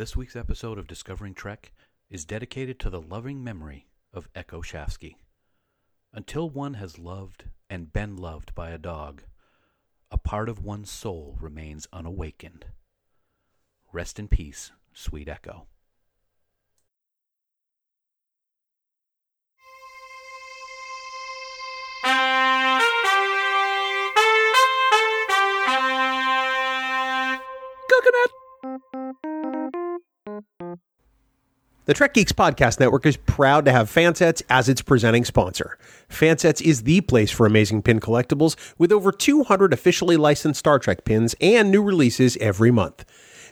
This week's episode of Discovering Trek is dedicated to the loving memory of Echo Shafsky. Until one has loved and been loved by a dog, a part of one's soul remains unawakened. Rest in peace, sweet Echo. The Trek Geeks Podcast Network is proud to have Fansets as its presenting sponsor. Fansets is the place for amazing pin collectibles with over 200 officially licensed Star Trek pins and new releases every month.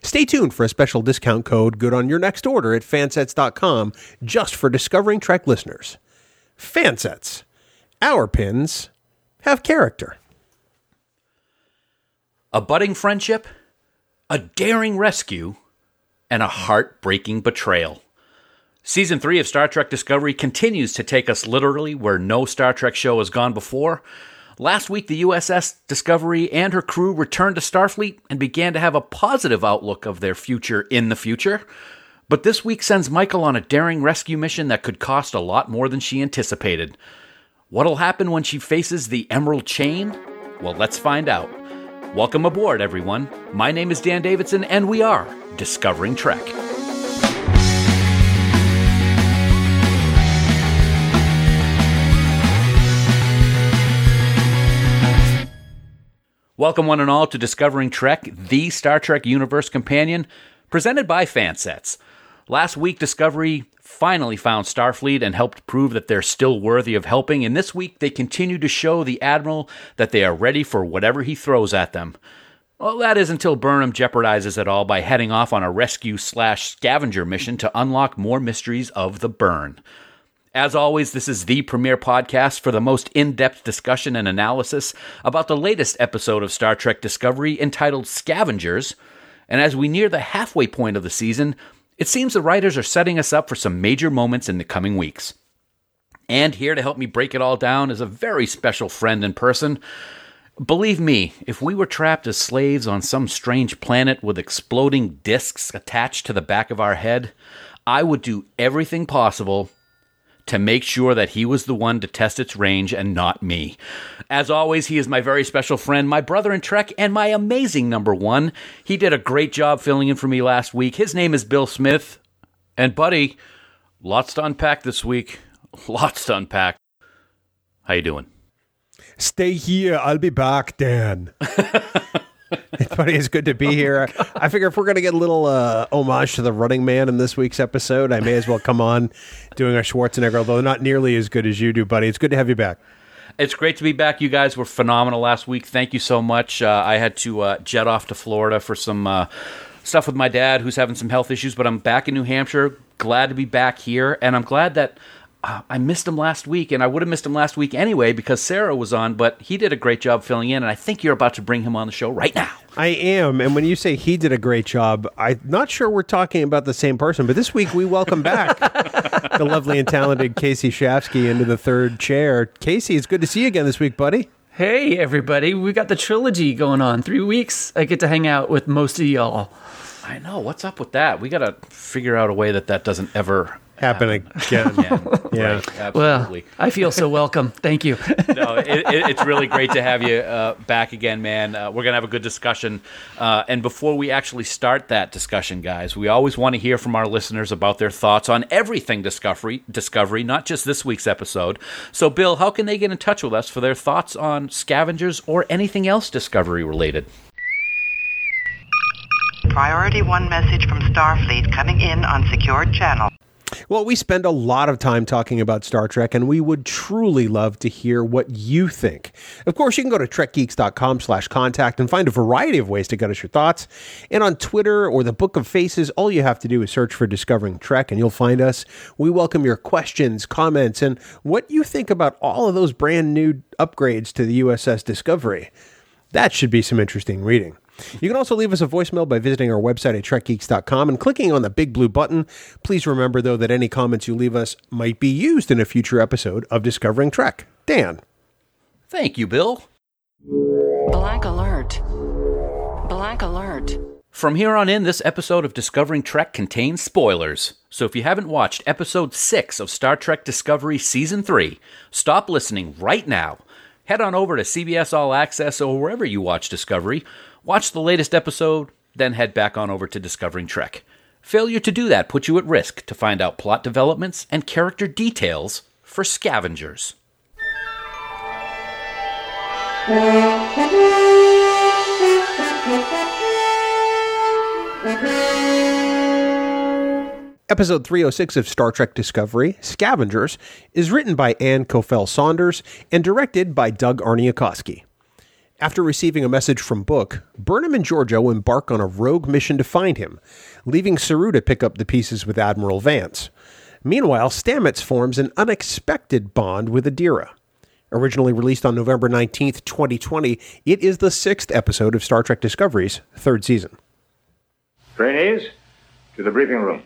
Stay tuned for a special discount code good on your next order at fansets.com just for Discovering Trek listeners. Fansets. Our pins have character. A budding friendship, a daring rescue, and a heartbreaking betrayal. Season 3 of Star Trek Discovery continues to take us literally where no Star Trek show has gone before. Last week, the USS Discovery and her crew returned to Starfleet and began to have a positive outlook of their future in the future. But this week sends Michael on a daring rescue mission that could cost a lot more than she anticipated. What'll happen when she faces the Emerald Chain? Well, let's find out. Welcome aboard, everyone. My name is Dan Davidson, and we are Discovering Trek. Welcome, one and all, to Discovering Trek, the Star Trek Universe companion, presented by Fansets. Last week, Discovery finally found Starfleet and helped prove that they're still worthy of helping, and this week they continue to show the Admiral that they are ready for whatever he throws at them. Well, that is until Burnham jeopardizes it all by heading off on a rescue slash scavenger mission to unlock more mysteries of the burn. As always, this is the premier podcast for the most in depth discussion and analysis about the latest episode of Star Trek Discovery entitled Scavengers. And as we near the halfway point of the season, it seems the writers are setting us up for some major moments in the coming weeks. And here to help me break it all down is a very special friend in person. Believe me, if we were trapped as slaves on some strange planet with exploding discs attached to the back of our head, I would do everything possible to make sure that he was the one to test its range and not me. As always, he is my very special friend, my brother in Trek, and my amazing number one. He did a great job filling in for me last week. His name is Bill Smith. And, buddy, lots to unpack this week. Lots to unpack. How you doing? Stay here. I'll be back, Dan. Buddy, it's good to be here. I figure if we're going to get a little uh, homage to the running man in this week's episode, I may as well come on doing a Schwarzenegger, although not nearly as good as you do, buddy. It's good to have you back. It's great to be back. You guys were phenomenal last week. Thank you so much. Uh, I had to uh, jet off to Florida for some uh, stuff with my dad, who's having some health issues, but I'm back in New Hampshire. Glad to be back here, and I'm glad that uh, I missed him last week, and I would have missed him last week anyway because Sarah was on, but he did a great job filling in, and I think you're about to bring him on the show right now. I am, and when you say he did a great job, I'm not sure we're talking about the same person, but this week we welcome back the lovely and talented Casey Shafsky into the third chair. Casey, it's good to see you again this week, buddy. Hey, everybody. We got the trilogy going on. Three weeks. I get to hang out with most of y'all. I know. What's up with that? We got to figure out a way that that doesn't ever Happen again. yeah, Yeah. absolutely. Well, I feel so welcome. Thank you. no, it, it, it's really great to have you uh, back again, man. Uh, we're gonna have a good discussion. Uh, and before we actually start that discussion, guys, we always want to hear from our listeners about their thoughts on everything Discovery, Discovery, not just this week's episode. So, Bill, how can they get in touch with us for their thoughts on Scavengers or anything else Discovery related? Priority 1 message from Starfleet coming in on secured channel. Well, we spend a lot of time talking about Star Trek, and we would truly love to hear what you think. Of course, you can go to trekgeeks.com slash contact and find a variety of ways to get us your thoughts. And on Twitter or the Book of Faces, all you have to do is search for Discovering Trek, and you'll find us. We welcome your questions, comments, and what you think about all of those brand new upgrades to the USS Discovery. That should be some interesting reading. You can also leave us a voicemail by visiting our website at trekgeeks.com and clicking on the big blue button. Please remember, though, that any comments you leave us might be used in a future episode of Discovering Trek. Dan. Thank you, Bill. Black alert. Black alert. From here on in, this episode of Discovering Trek contains spoilers. So if you haven't watched episode 6 of Star Trek Discovery Season 3, stop listening right now. Head on over to CBS All Access or wherever you watch Discovery, watch the latest episode, then head back on over to Discovering Trek. Failure to do that puts you at risk to find out plot developments and character details for scavengers. Episode 306 of Star Trek Discovery, Scavengers, is written by Ann Kofel Saunders and directed by Doug Aarniokoski. After receiving a message from Book, Burnham and Georgiou embark on a rogue mission to find him, leaving Saru to pick up the pieces with Admiral Vance. Meanwhile, Stamets forms an unexpected bond with Adira. Originally released on November 19th, 2020, it is the sixth episode of Star Trek Discovery's third season. Trainees, to the briefing room.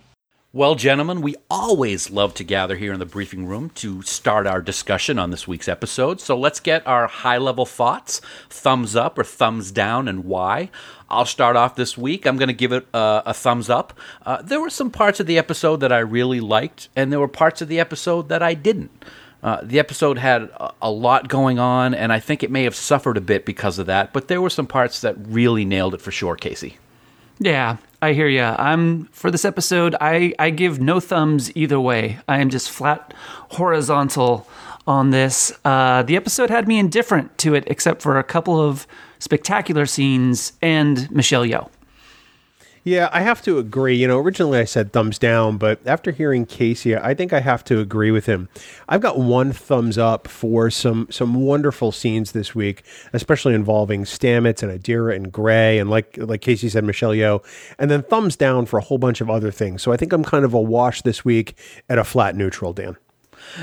Well, gentlemen, we always love to gather here in the briefing room to start our discussion on this week's episode. So let's get our high level thoughts thumbs up or thumbs down, and why. I'll start off this week. I'm going to give it a, a thumbs up. Uh, there were some parts of the episode that I really liked, and there were parts of the episode that I didn't. Uh, the episode had a, a lot going on, and I think it may have suffered a bit because of that, but there were some parts that really nailed it for sure, Casey. Yeah, I hear you. I'm for this episode. I I give no thumbs either way. I am just flat horizontal on this. Uh, the episode had me indifferent to it, except for a couple of spectacular scenes and Michelle Yeoh. Yeah, I have to agree. You know, originally I said thumbs down, but after hearing Casey, I think I have to agree with him. I've got one thumbs up for some some wonderful scenes this week, especially involving Stamets and Adira and Gray, and like like Casey said, Michelle Yeoh, and then thumbs down for a whole bunch of other things. So I think I'm kind of a wash this week at a flat neutral, Dan.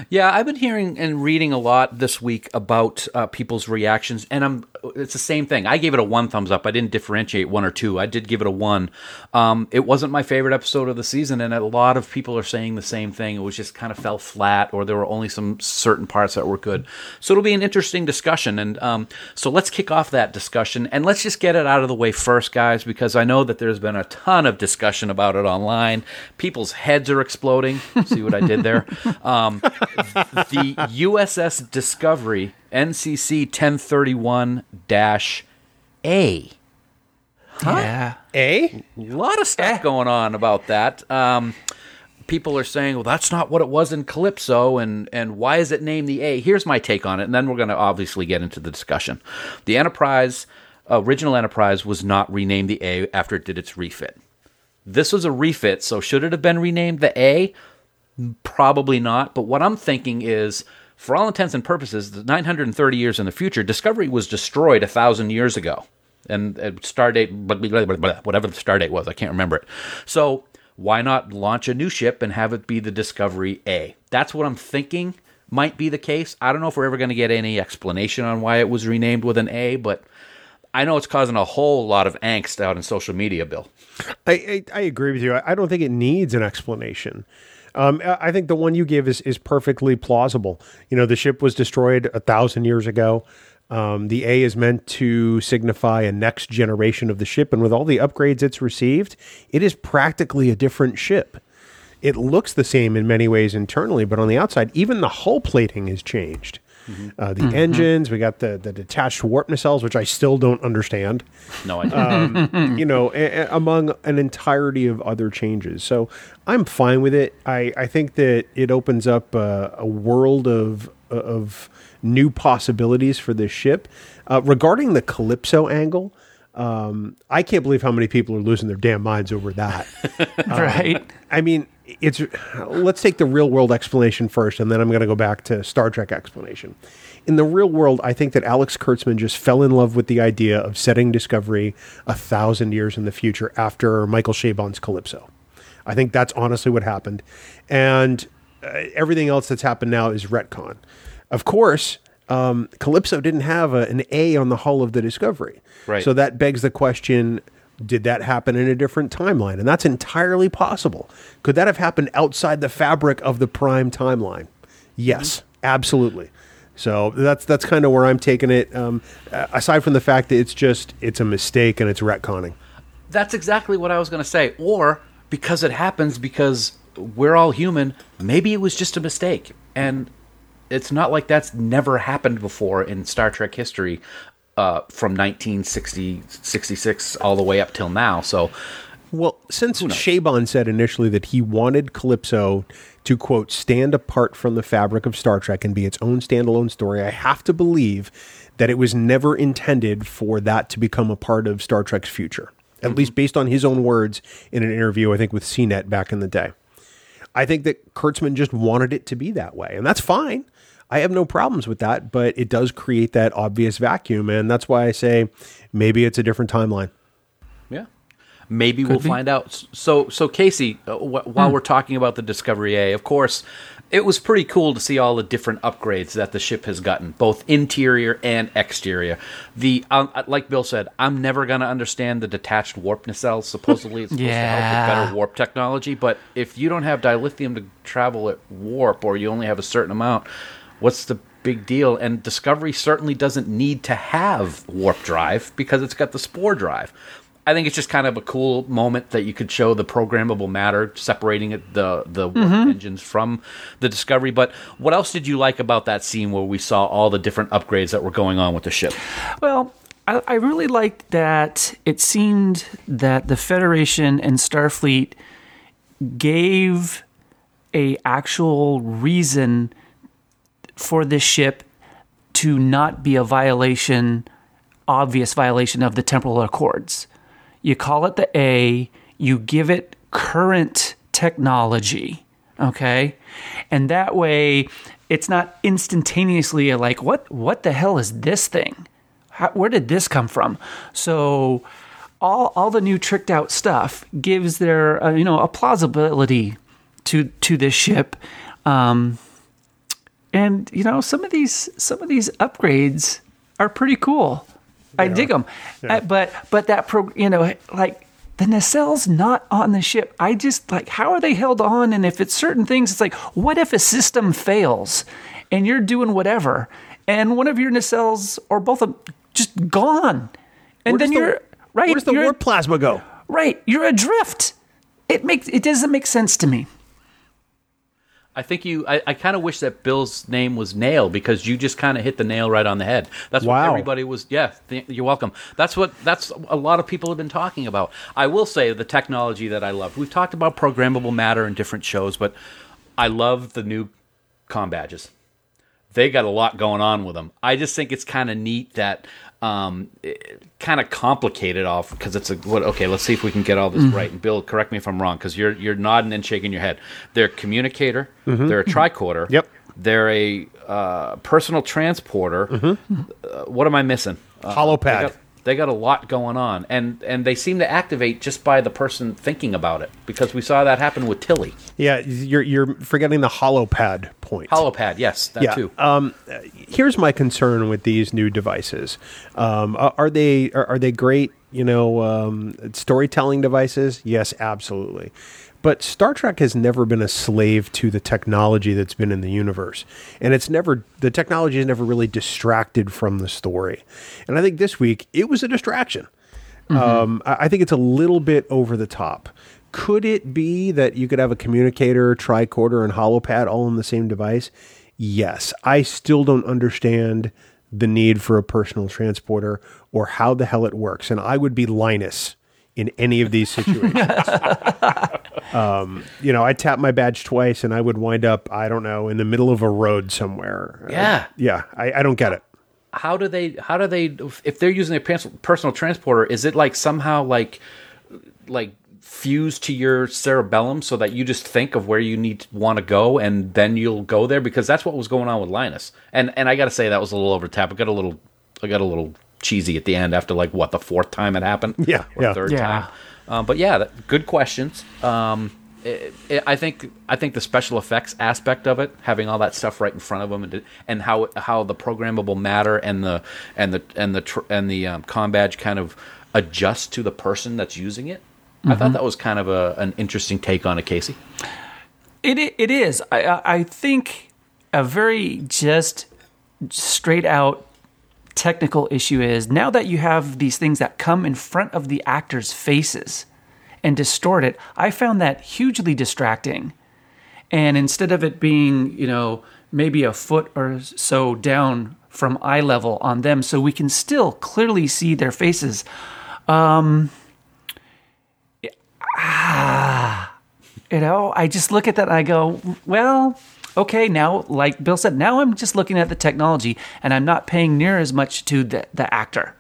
Yeah, I've been hearing and reading a lot this week about uh, people's reactions, and I'm it's the same thing. I gave it a one thumbs up. I didn't differentiate one or two. I did give it a one. Um, it wasn't my favorite episode of the season, and a lot of people are saying the same thing. It was just kind of fell flat, or there were only some certain parts that were good. So it'll be an interesting discussion, and um, so let's kick off that discussion, and let's just get it out of the way first, guys, because I know that there's been a ton of discussion about it online. People's heads are exploding. See what I did there? Um, the USS Discovery NCC 1031 A. Yeah. A? A lot of stuff going on about that. Um, people are saying, well, that's not what it was in Calypso, and, and why is it named the A? Here's my take on it, and then we're going to obviously get into the discussion. The Enterprise, original Enterprise, was not renamed the A after it did its refit. This was a refit, so should it have been renamed the A? Probably not. But what I'm thinking is, for all intents and purposes, the 930 years in the future, Discovery was destroyed a thousand years ago, and uh, Stardate, whatever the Stardate was, I can't remember it. So why not launch a new ship and have it be the Discovery A? That's what I'm thinking might be the case. I don't know if we're ever going to get any explanation on why it was renamed with an A, but I know it's causing a whole lot of angst out in social media, Bill. I, I, I agree with you. I don't think it needs an explanation. Um, I think the one you give is, is perfectly plausible. You know, the ship was destroyed a thousand years ago. Um, the A is meant to signify a next generation of the ship, and with all the upgrades it's received, it is practically a different ship. It looks the same in many ways internally, but on the outside, even the hull plating has changed. Mm-hmm. Uh, the mm-hmm. engines, we got the the detached warp nacelles, which I still don't understand. No, I don't. Um, you know, a, a, among an entirety of other changes. So I'm fine with it. I, I think that it opens up a, a world of of new possibilities for this ship. Uh, regarding the Calypso angle, um, I can't believe how many people are losing their damn minds over that. right. Um, I mean, it's let's take the real world explanation first, and then I'm going to go back to Star Trek explanation. In the real world, I think that Alex Kurtzman just fell in love with the idea of setting Discovery a thousand years in the future after Michael Chabon's Calypso. I think that's honestly what happened, and uh, everything else that's happened now is retcon. Of course, um, Calypso didn't have a, an A on the hull of the Discovery, right? So that begs the question did that happen in a different timeline? And that's entirely possible. Could that have happened outside the fabric of the prime timeline? Yes, mm-hmm. absolutely. So that's that's kind of where I'm taking it. Um, aside from the fact that it's just it's a mistake and it's retconning. That's exactly what I was going to say. Or because it happens because we're all human, maybe it was just a mistake. And it's not like that's never happened before in Star Trek history uh, from 1966 all the way up till now. So, Well, since Chabon said initially that he wanted Calypso to quote stand apart from the fabric of Star Trek and be its own standalone story, I have to believe that it was never intended for that to become a part of Star Trek's future. At least based on his own words in an interview, I think with CNET back in the day. I think that Kurtzman just wanted it to be that way, and that's fine. I have no problems with that, but it does create that obvious vacuum, and that's why I say maybe it's a different timeline. Yeah. Maybe we'll be. find out. So, so Casey, uh, wh- while we're talking about the Discovery A, of course, it was pretty cool to see all the different upgrades that the ship has gotten, both interior and exterior. The um, like Bill said, I'm never going to understand the detached warp nacelles. Supposedly, it's supposed to help Yeah. with better warp technology, but if you don't have dilithium to travel at warp, or you only have a certain amount, what's the big deal? And Discovery certainly doesn't need to have warp drive because it's got the spore drive. I think it's just kind of a cool moment that you could show the programmable matter separating it, the the warp mm-hmm. engines from the Discovery. But what else did you like about that scene where we saw all the different upgrades that were going on with the ship? Well, I, I really liked that it seemed that the Federation and Starfleet gave a actual reason for this ship to not be a violation, obvious violation of the temporal accords. You call it the A, you give it current technology, okay? And that way it's not instantaneously like what what the hell is this thing? How, where did this come from? So all all the new tricked out stuff gives their uh, you know a plausibility to to this ship. Um, and you know some of these some of these upgrades are pretty cool. I dig them, uh, but but that pro you know like the nacelle's not on the ship. I just like how are they held on? And if it's certain things, it's like what if a system fails and you're doing whatever, and one of your nacelles or both of just gone, and Where then you're right. Where does the warp plasma go? right, you're adrift. It makes it doesn't make sense to me. I think you. I, I kind of wish that Bill's name was Nail because you just kind of hit the nail right on the head. That's what everybody was. Yeah, th- you're welcome. That's what. That's a lot of people have been talking about. I will say the technology that I love. We've talked about programmable matter in different shows, but I love the new com badges. They got a lot going on with them. I just think it's kind of neat that um, kind of complicated off because it's a what okay let's see if we can get all this right. And bill correct me if i'm wrong because you're you're nodding and shaking your head. They're a communicator they're a tricorder Yep. they're a uh, personal transporter. Uh, what am i missing? Uh, Holopad. they got, they got a lot going on and and they seem to activate just by the person thinking about it because we saw that happen with tilly Yeah, you're you're forgetting the holopad point. holopad yes that yeah. too Um, here's my concern with these new devices. Um, are are they are, are they great? You know, um, storytelling devices? Yes, absolutely. But Star Trek has never been a slave to the technology that's been in the universe, and it's never the technology has never really distracted from the story. And I think this week it was a distraction. Um, I I think it's a little bit over the top. Could it be that you could have a communicator, tricorder, and holopad all in the same device? Yes. I still don't understand the need for a personal transporter or how the hell it works. And I would be Linus in any of these situations. um, you know, I tap my badge twice and I would wind up, I don't know, in the middle of a road somewhere. Yeah. yeah. I, I don't get it. how do they how do they if they're using a personal transporter is it like somehow like like fused to your cerebellum so that you just think of where you need want to go and then you'll go there because that's what was going on with Linus and and I got to say that was a little over the top I got a little I got a little cheesy at the end after like what the fourth time it happened Yeah, or yeah. third Yeah. time um, but yeah that, good questions um it, it, I think I think the special effects aspect of it, having all that stuff right in front of them, and, and how how the programmable matter and the and the and the tr- and the um, com badge kind of adjust to the person that's using it. I thought that was kind of a, an interesting take on it, Casey. It it is. I I I think a very just straight out technical issue is now that you have these things that come in front of the actors' faces and distort it, I found that hugely distracting. And instead of it being, you know, maybe a foot or so down from eye level on them, so we can still clearly see their faces. Um, ah, you know, I just look at that and I go, well, okay, now, like Bill said, now I'm just looking at the technology and I'm not paying near as much to the, the actor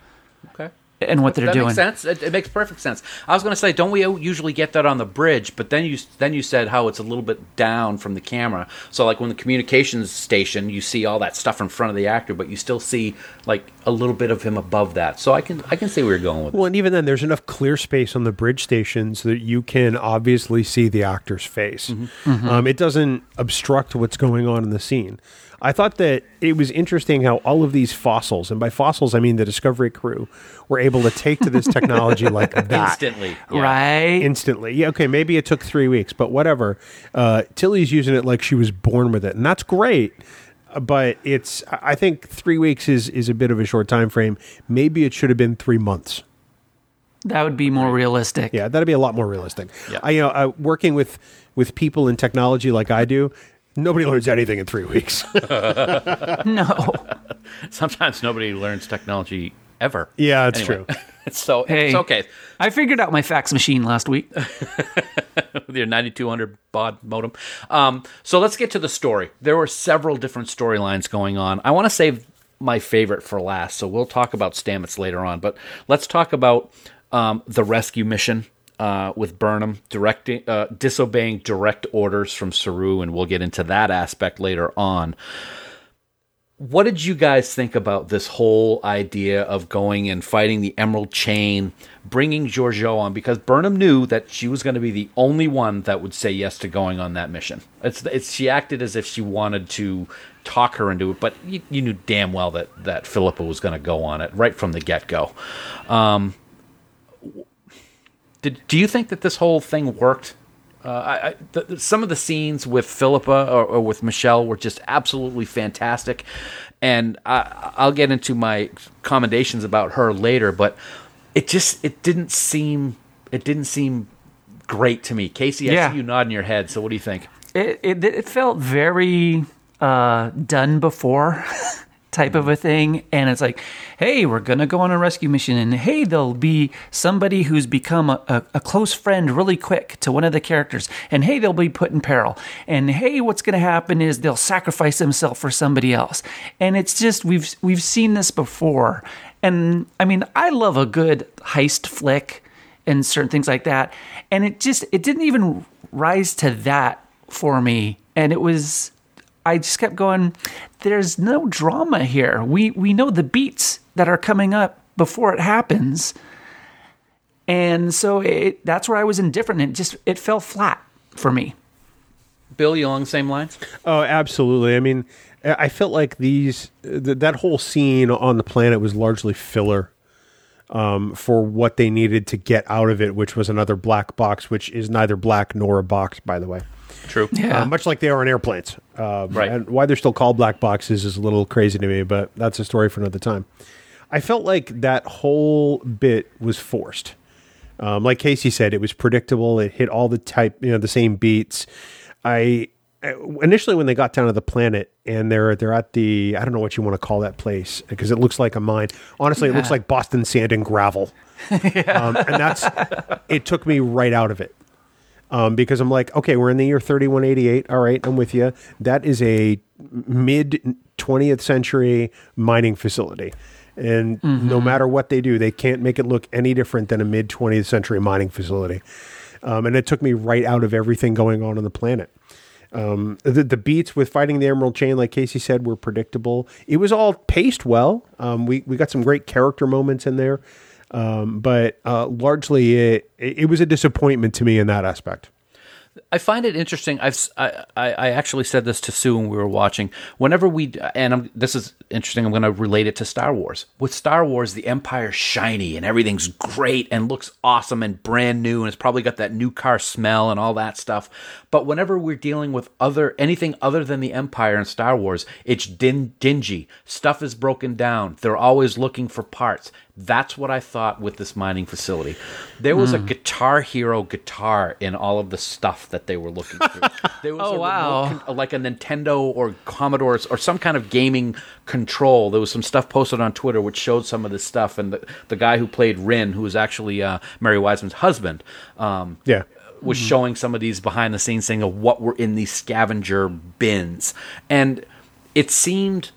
Okay. And what they're that doing. makes sense. It, it makes perfect sense. I was going to say, don't we usually get that on the bridge? But then you then you said how it's a little bit down from the camera. So like when the communications station, you see all that stuff in front of the actor, but you still see like a little bit of him above that. So I can I can see where you're going with. it. Well, and even then, there's enough clear space on the bridge stations that you can obviously see the actor's face. Um, it doesn't obstruct what's going on in the scene. I thought that it was interesting how all of these fossils, and by fossils I mean the Discovery crew, were able to take to this technology like that Instantly, yeah. Right? instantly. Yeah, okay, maybe it took three weeks, but whatever. Uh, Tilly's using it like she was born with it, and that's great. But it's, I think three weeks is is a bit of a short time frame. Maybe it should have been three months. that would be more realistic. Yeah, that'd be a lot more realistic. Yeah. I, you know, uh, working with with people in technology like I do, nobody learns anything in three weeks. No. Sometimes nobody learns technology ever. yeah, that's Anyway, true. so Hey. it's okay I figured out my fax machine last week. with your 9200 baud modem. Um, so let's get to the story. There were several different storylines going on. I want to save my favorite for last, so we'll talk about Stamets later on. But let's talk about um, the rescue mission uh, with Burnham directing, uh, disobeying direct orders from Saru, and we'll get into that aspect later on. What did you guys think about this whole idea of going and fighting the Emerald Chain, bringing Georgiou on? Because Burnham knew that she was going to be the only one that would say yes to going on that mission. It's, it's she acted as if she wanted to talk her into it, but you, you knew damn well that that Philippa was going to go on it right from the get go. Um, did do you think that this whole thing worked? Uh, I, I, the, the- some of the scenes with Philippa or, or with Michelle were just absolutely fantastic, and I, I'll get into my commendations about her later. But it just it didn't seem it didn't seem great to me. Casey, I Yeah. see you nodding your head. So what do you think? It, it, it felt very uh, done before type of a thing. And it's like, hey, we're going to go on a rescue mission. And hey, there'll be somebody who's become a, a, a close friend really quick to one of the characters. And hey, they'll be put in peril. And hey, what's going to happen is they'll sacrifice themselves for somebody else. And it's just, we've, we've seen this before. And I mean, I love a good heist flick and certain things like that. And it just it didn't even rise to that for me. And it was I just kept going, there's no drama here. We we know the beats that are coming up before it happens. And so it that's where I was indifferent. It just it fell flat for me. Bill, you along the same lines? Oh, absolutely. I mean, I I felt like these th- that whole scene on the planet was largely filler um, for what they needed to get out of it, which was another black box, which is neither black nor a box, by the way. True. Yeah. Uh, much like they are on airplanes. Um, Right. And why they're still called black boxes is a little crazy to me, but that's a story for another time. I felt like that whole bit was forced. Um, like Casey said, it was predictable. It hit all the type, you know, the same beats. I I- initially when they got down to the planet and they're they're at the I don't know what you want to call that place because it looks like a mine. Honestly, it looks like Boston sand and gravel. um, and that's it took me right out of it um, because I'm like, okay, we're in the year 3188. All right, I'm with you. That is a mid 20th century mining facility. And no matter what they do, they can't make it look any different than a mid 20th century mining facility. Um, and it took me right out of everything going on on the planet. Um, the, the beats with fighting the Emerald Chain, like Casey said, were predictable. It was all paced well. Um, we, we got some great character moments in there. Um, but uh, largely, it, it was a disappointment to me in that aspect. I find it interesting. I've I- I actually said this to Sue when we were watching. Whenever we and I'm, this is interesting. I'm going to relate it to Star Wars. With Star Wars, the Empire's shiny and everything's great and looks awesome and brand new and it's probably got that new car smell and all that stuff. But whenever we're dealing with other anything other than the Empire in Star Wars, it's din- dingy. Stuff is broken down. They're always looking for parts. That's what I thought with this mining facility. There was a Guitar Hero guitar in all of the stuff that they were looking through. There was Oh, a wow. con- like a Nintendo or Commodore or some kind of gaming control. There was some stuff posted on Twitter which showed some of this stuff, and the, the guy who played Ryn, who was actually uh, Mary Wiseman's husband, um, Yeah. was showing some of these behind the scenes thing of what were in these scavenger bins, and it seemed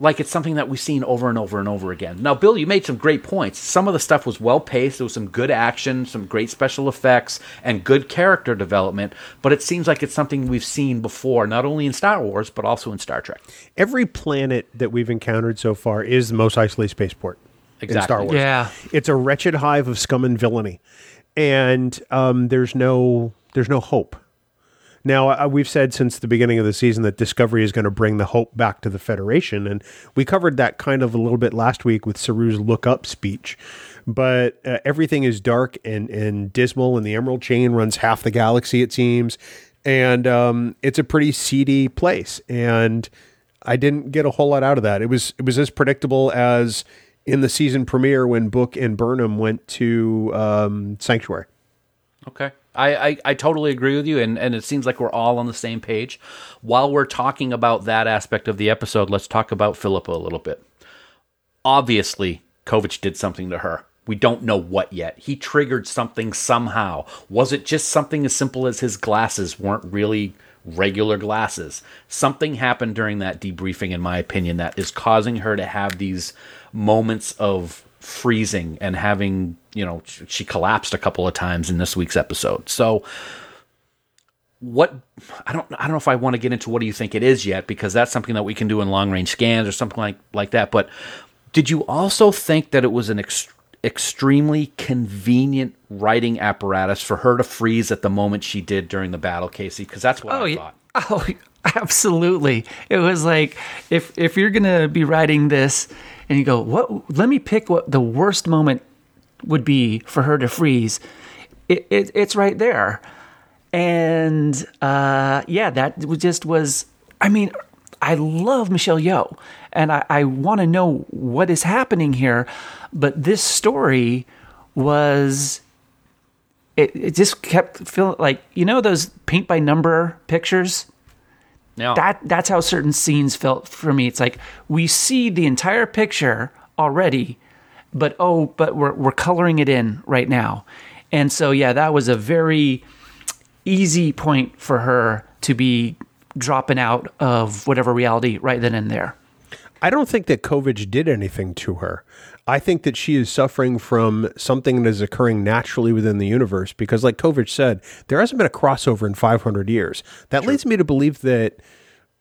like it's something that we've seen over and over and over again. Now, Bill, you made some great points. Some of the stuff was well paced. There was some good action, some great special effects, and good character development. But it seems like it's something we've seen before, not only in Star Wars but also in Star Trek. Every planet that we've encountered so far is the most isolated spaceport in Star Wars. Yeah. It's a wretched hive of scum and villainy, and um, there's no there's no hope. Now uh, we've said since the beginning of the season that Discovery is going to bring the hope back to the Federation, and we covered that kind of a little bit last week with Saru's look up speech. But uh, everything is dark and and dismal, and the Emerald Chain runs half the galaxy, it seems, and um, it's a pretty seedy place. And I didn't get a whole lot out of that. It was it was as predictable as in the season premiere when Book and Burnham went to um, Sanctuary. Okay. I, I, I totally agree with you, and, and it seems like we're all on the same page. While we're talking about that aspect of the episode, let's talk about Philippa a little bit. Obviously, Kovich did something to her. We don't know what yet. He triggered something somehow. Was it just something as simple as his glasses weren't really regular glasses? Something happened during that debriefing, in my opinion, that is causing her to have these moments of freezing and having, you know, she collapsed a couple of times in this week's episode. So, what I don't I don't know if I want to get into what do you think it is yet because that's something that we can do in long range scans or something like like that. But did you also think that it was an ex- extremely convenient writing apparatus for her to freeze at the moment she did during the battle, Casey? Because that's what Oh, I yeah. thought. Oh, absolutely. It was like if if you're gonna be writing this and you go, what? Let me pick what the worst moment would be for her to freeze. It, it it's right there, and uh, yeah, that just was. I mean, I love Michelle Yeoh, and I, I want to know what is happening here, but this story was it, it just kept feeling like you know those paint by number pictures Now, that that's how certain scenes felt for me. It's like we see the entire picture already but oh but we're we're coloring it in right now. And so yeah that was a very easy point for her to be dropping out of whatever reality right then and there. I don't think that Kovich did anything to her. I think that she is suffering from something that is occurring naturally within the universe because, like Kovich said, there hasn't been a crossover in 500 years. That leads me to believe that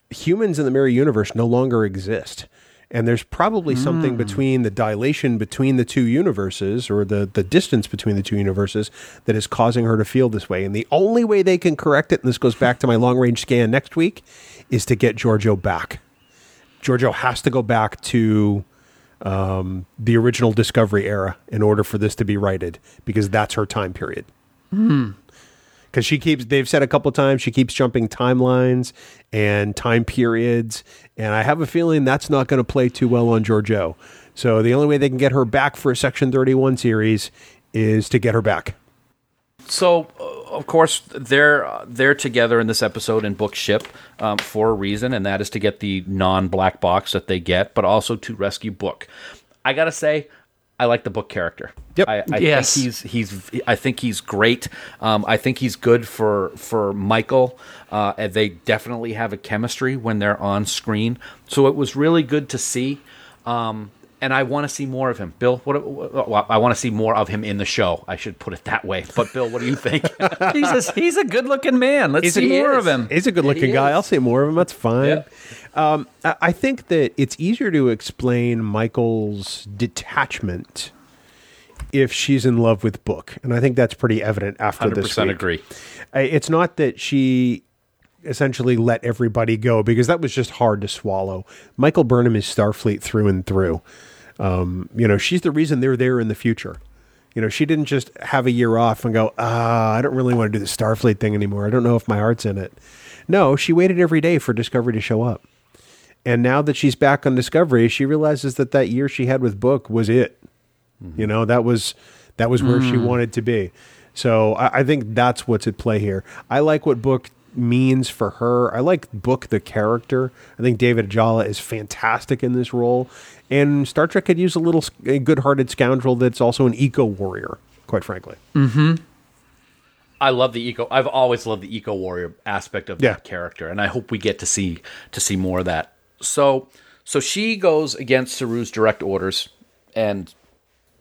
humans in the mirror universe no longer exist. And there's probably something hmm. between the dilation between the two universes or the, the distance between the two universes that is causing her to feel this way. And the only way they can correct it, and this goes back to my long range scan next week, is to get Georgiou back. Georgiou has to go back to um, the original Discovery era in order for this to be righted because that's her time period. Because she keeps, they've said a couple times, she keeps jumping timelines and time periods. And I have a feeling that's not going to play too well on Georgiou. So the only way they can get her back for a Section 31 series is to get her back. So, uh, of course, they're uh, they're together in this episode in book ship um, for a reason, and that is to get the non-black box that they get, but also to rescue Book. I gotta say, I like the Book character. Yep. I, I Yes. think he's he's I think he's great. Um, I think he's good for for Michael. Uh, and they definitely have a chemistry when they're on screen. So it was really good to see. Um, and I want to see more of him. Bill, what, what well, I want to see more of him in the show. I should put it that way. But Bill, what do you think? he's a, he's a good looking man let's see more is. of him He's a good looking He guy. is. I'll see more of him. That's fine. Yeah. Um, I I think that it's easier to explain Michael's detachment if she's in love with Book, and I think that's pretty evident after Hundred this. percent week. agree. It's not that she essentially let everybody go because that was just hard to swallow. Michael Burnham is Starfleet through and through. Um, you know, she's the reason they're there in the future. You know, she didn't just have a year off and go, ah, I don't really want to do the Starfleet thing anymore. I don't know if my heart's in it. No, she waited every day for Discovery to show up. And now that she's back on Discovery, she realizes that that year she had with Book was it. You know, that was that was where she wanted to be. So I, I think that's what's at play here. I like what Book means for her. I like Book the character. I think David Ajala is fantastic in this role. And Star Trek could use a little s- a good-hearted scoundrel that's also an eco warrior. Quite frankly, mm-hmm. I love the eco. I've always loved the eco warrior aspect of Yeah. that character, and I hope we get to see to see more of that. So, so she goes against Saru's direct orders and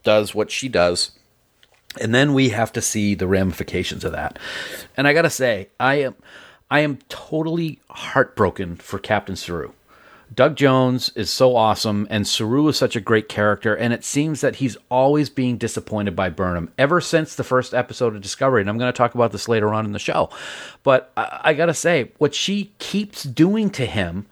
does what she does, and then we have to see the ramifications of that. And I gotta say, I am, I am totally heartbroken for Captain Saru. Doug Jones is so awesome, and Saru is such a great character, and it seems that he's always being disappointed by Burnham ever since the first episode of Discovery. And I'm going to talk about this later on in the show. But I, I got to say, what she keeps doing to him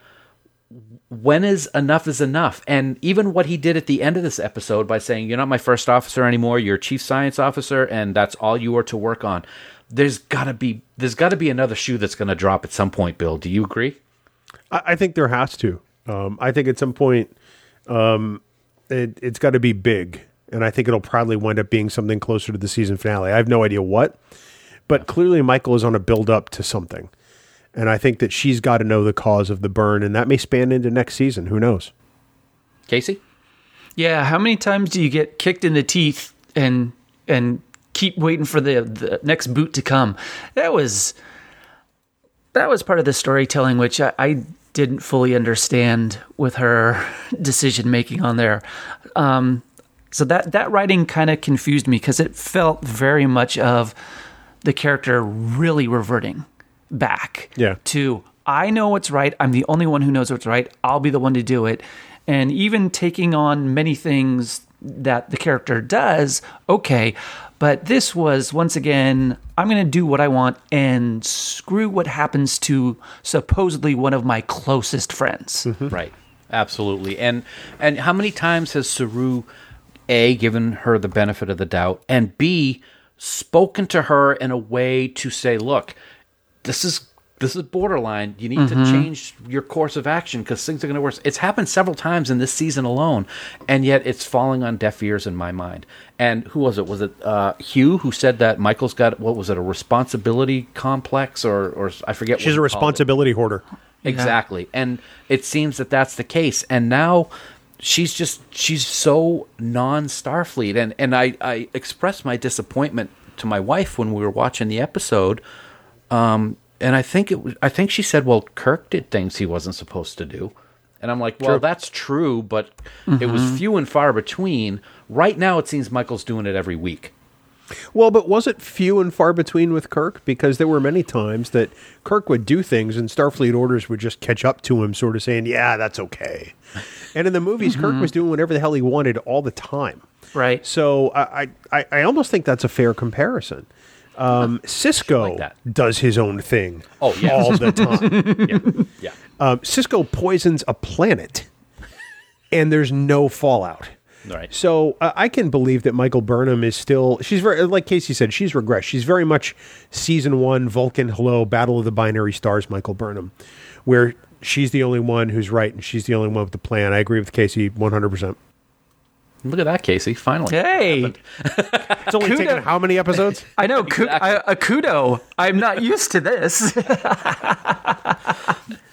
when is enough is enough? And even what he did at the end of this episode by saying you're not my first officer anymore. You're chief science officer and that's all you are to work on. There's got to be there's got to be another shoe that's going to drop at some point bill. Do you agree? I, I think there has to. Um, I think at some point, um, it, it's got to be big, and I think it'll probably wind up being something closer to the season finale. I have no idea what, but clearly Michael is on a build up to something, and I think that she's got to know the cause of the burn, and that may span into next season. Who knows? casey Yeah, how many times do you get kicked in the teeth and and keep waiting for the, the next boot to come? That was that was part of the storytelling which I, I didn't fully understand with her decision making on there. Um, so that that writing kind of confused me because it felt very much of the character really reverting back Yeah. to I know what's right. I'm the only one who knows what's right. I'll be the one to do it. And even taking on many things that the character does, okay. But this was once again, I'm going to do what I want and screw what happens to supposedly one of my closest friends. Mm-hmm. Right. Absolutely. And and how many times has Saru A given her the benefit of the doubt and B spoken to her in a way to say, look, this is this is borderline. You need to change your course of action because things are going to worse. It's happened several times in this season alone, and yet it's falling on deaf ears in my mind. And who was it? Was it uh, Hugh who said that Michael's got what was it a responsibility complex or or I forget. what She's he a called it. responsibility hoarder. Exactly. And it seems that that's the case. And now she's just she's so non Starfleet and and I I expressed my disappointment to my wife when we were watching the episode um and I think it was I think she said well Kirk did things he wasn't supposed to do. And I'm like, well, that's true, but it was few and far between. Right now, it seems Michael's doing it every week. Well, but was it few and far between with Kirk? Because there were many times that Kirk would do things and Starfleet orders would just catch up to him, sort of saying, yeah, that's okay. And in the movies, Kirk was doing whatever the hell he wanted all the time. Right. So I, I, I almost think that's a fair comparison. Um, Sisko like does his own thing Oh, yeah. all the time. Yeah. um, Sisko poisons a planet, and there's no fallout. Right. So uh, I can believe that Michael Burnham is still. She's very like Casey said. She's regressed. She's very much season one Vulcan. Hello, Battle of the Binary Stars. Michael Burnham, where she's the only one who's right and she's the only one with the plan. I agree with Casey one hundred percent. Look at that, Casey. Finally. Hey, It's only Kudos. taken how many episodes? I know, ku- I, a kudo. I'm not used to this.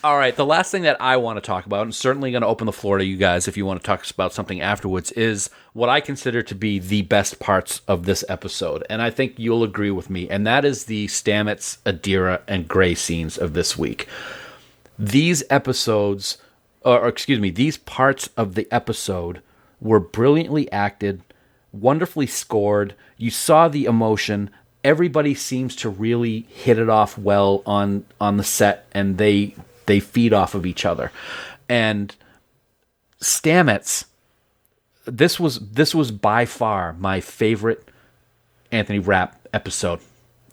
All right, the last thing that I want to talk about, and certainly going to open the floor to you guys if you want to talk about something afterwards, is what I consider to be the best parts of this episode. And I think you'll agree with me, and that is the Stamets, Adira, and Gray scenes of this week. These episodes, or or excuse me, these parts of the episode were brilliantly acted, wonderfully scored. You saw the emotion. Everybody seems to really hit it off well on on the set, and they they feed off of each other. And Stamets, this was this was by far my favorite Anthony Rapp episode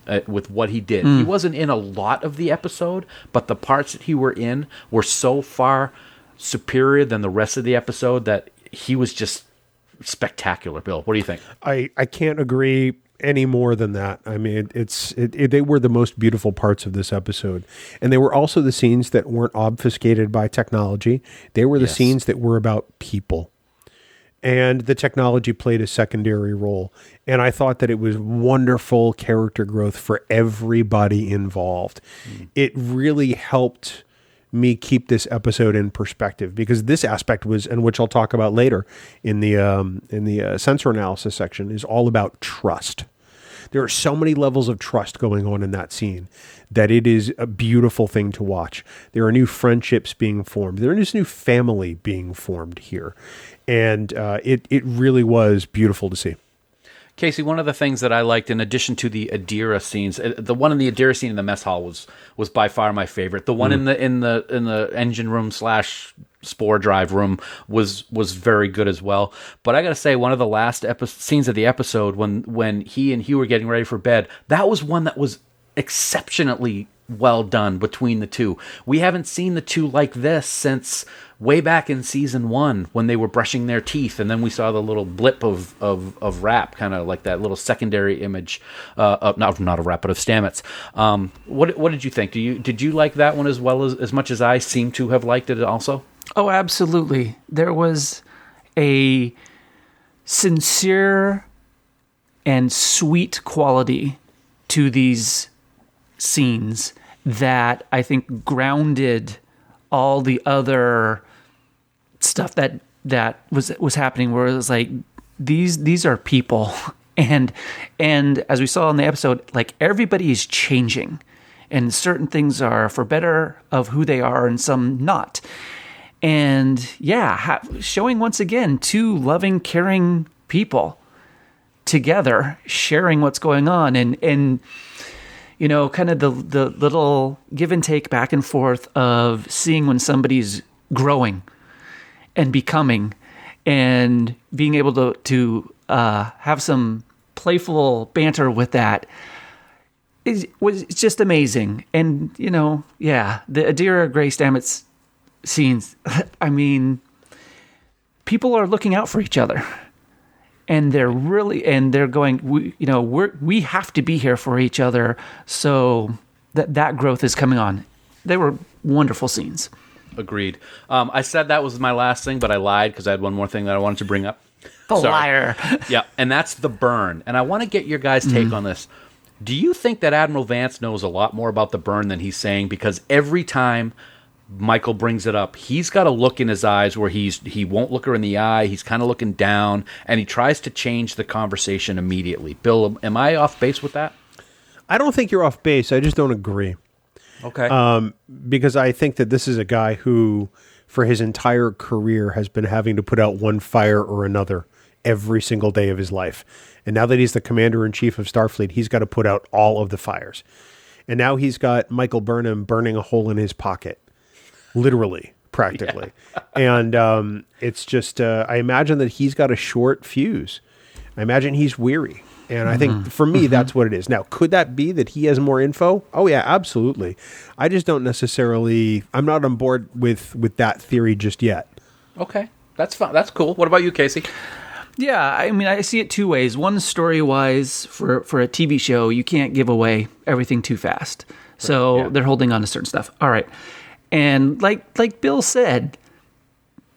uh, with what he did. He wasn't in a lot of the episode, but the parts that he were in were so far superior than the rest of the episode that he was just spectacular. Bill, what do you think? I, I can't agree any more than that. I mean, it, it's it, it, they were the most beautiful parts of this episode, and they were also the scenes that weren't obfuscated by technology. They were the Yes. scenes that were about people, and the technology played a secondary role. And I thought that it was wonderful character growth for everybody involved. Hmm. It really helped me keep this episode in perspective because this aspect was, and which I'll talk about later in the um, in the uh, sensor analysis section, is all about trust. There are so many levels of trust going on in that scene that it is a beautiful thing to watch. There are new friendships being formed. There is new family being formed here, and uh, it it really was beautiful to see. Casey, one of the things that I liked, in addition to the Adira scenes, uh, the one in the Adira scene in the mess hall was was by far my favorite. The one in the in the in the engine room slash spore drive room was was very good as well. But I got to say, one of the last epi- scenes of the episode when when he and Hugh were getting ready for bed, that was one that was exceptionally well done between the two. We haven't seen the two like this since way back in season one when they were brushing their teeth, and then we saw the little blip of of, of Rapp, kind of like that little secondary image, uh, of, not not of Rapp, but of Stamets. Um, what what did you think? Do you did you like that one as well as as much as I seem to have liked it also? Oh, absolutely. There was a sincere and sweet quality to these scenes that I think grounded all the other stuff that that was was happening where it was like these these are people. And and as we saw in the episode like everybody is changing. And certain things are for better of who they are and some not. And yeah ha- showing once again two loving caring people together sharing what's going on. And and you know kind of the the little give and take back and forth of seeing when somebody's growing and becoming and being able to to uh, have some playful banter with that is was just amazing. And you know yeah the Adira Gray Stamets scenes I mean people are looking out for each other and they're really and they're going we you know we're we have to be here for each other so that that growth is coming on they were wonderful scenes Agreed. Um, I said that was my last thing, but I lied because I had one more thing that I wanted to bring up. the Sorry. liar yeah, and that's the burn. And I want to get your guys' take Mm-hmm. on this. Do you think that Admiral Vance knows a lot more about the burn than he's saying? Because every time Michael brings it up, he's got a look in his eyes where he's he won't look her in the eye. He's kind of looking down, and he tries to change the conversation immediately. Bill, am I off base with that? I don't think you're off base. I just don't agree. Okay. Um, because I think that this is a guy who, for his entire career, has been having to put out one fire or another every single day of his life. And now that he's the commander in chief of Starfleet, he's got to put out all of the fires. And now he's got Michael Burnham burning a hole in his pocket, literally, practically. and um, it's just, uh, I imagine that he's got a short fuse. I imagine he's weary. And I think for me, that's what it is. Now, could that be that he has more info? Oh yeah, absolutely. I just don't necessarily. I'm not on board with with that theory just yet. okay, that's fine. That's cool. What about you, Casey? Yeah, I mean, I see it two ways. One, story wise, for for a TV show, you can't give away everything too fast, so yeah. they're holding on to certain stuff. All right, and like like Bill said,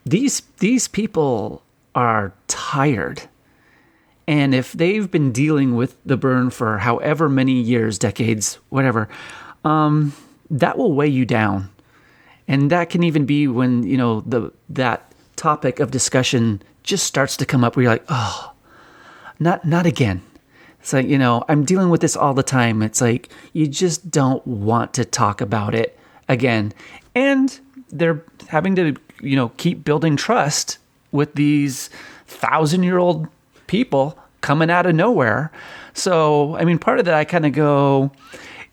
these these people are tired, and if they've been dealing with the burn for however many years, decades, whatever, um, that will weigh you down. And that can even be when you know the that topic of discussion just starts to come up where you're like oh not not again. It's like you know i'm dealing with this all the time. It's like you just don't want to talk about it again and they're having to you know keep building trust with these thousand year old people coming out of nowhere so i mean part of that i kind of go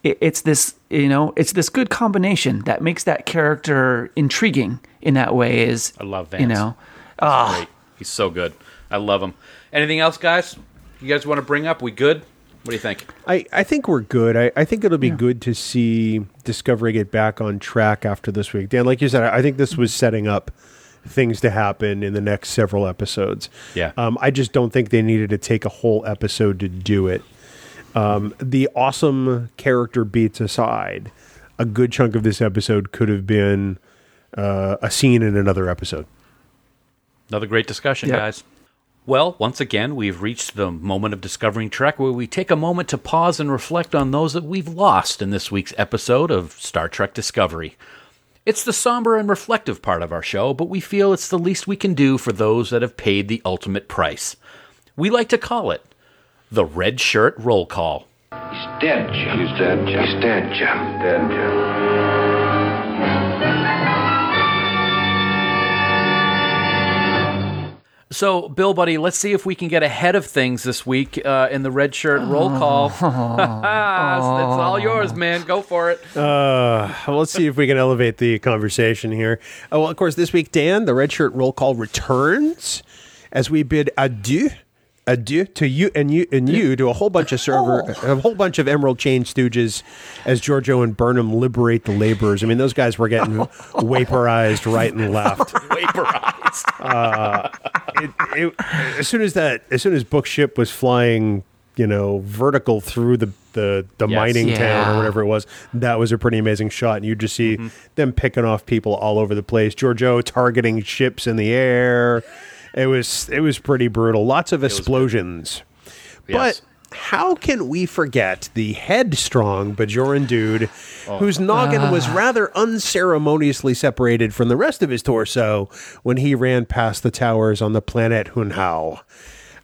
it's this you know it's this good combination that makes that character intriguing in that way is I love Vance. you know ah Great. He's so good. I love him. Anything else, guys? You guys want to bring up? We good? What do you think? I, I think we're good. I, I think it'll be good to see Discovery get back on track after this week. Dan, like you said, I think this was setting up things to happen in the next several episodes. Yeah. Um, I just don't think they needed to take a whole episode to do it. Um, the awesome character beats aside, a good chunk of this episode could have been uh, a scene in another episode. Another great discussion, Yep. guys. Well, once again, we've reached the moment of discovering Trek where we take a moment to pause and reflect on those that we've lost in this week's episode of Star Trek Discovery. It's the somber and reflective part of our show, but we feel it's the least we can do for those that have paid the ultimate price. We like to call it the Red Shirt Roll Call. He's dead, Jim. He's dead, Jim. He's dead, Jim. Dead, Jim. So, Bill, buddy, let's see if we can get ahead of things this week uh, in the Red Shirt Roll Call. it's all yours, man. Go for it. Uh, well, let's see if we can elevate the conversation here. Oh, well, of course, this week, Dan, the Red Shirt Roll Call returns as we bid adieu, adieu to you and you and you to a whole bunch of server, a whole bunch of Emerald Chain Stooges, as Georgiou and Burnham liberate the laborers. I mean, those guys were getting vaporized right and left. Vaporized. It, it, as soon as that, as soon as Bookship was flying, you know, vertical through the the, the Yes. mining town or whatever it was, that was a pretty amazing shot. And you just see Mm-hmm. them picking off people all over the place. Georgiou targeting ships in the air. It was it was pretty brutal. Lots of explosions. Yes. But how can we forget the headstrong Bajoran dude Oh. whose noggin Ah. was rather unceremoniously separated from the rest of his torso when he ran past the towers on the planet Hunhao?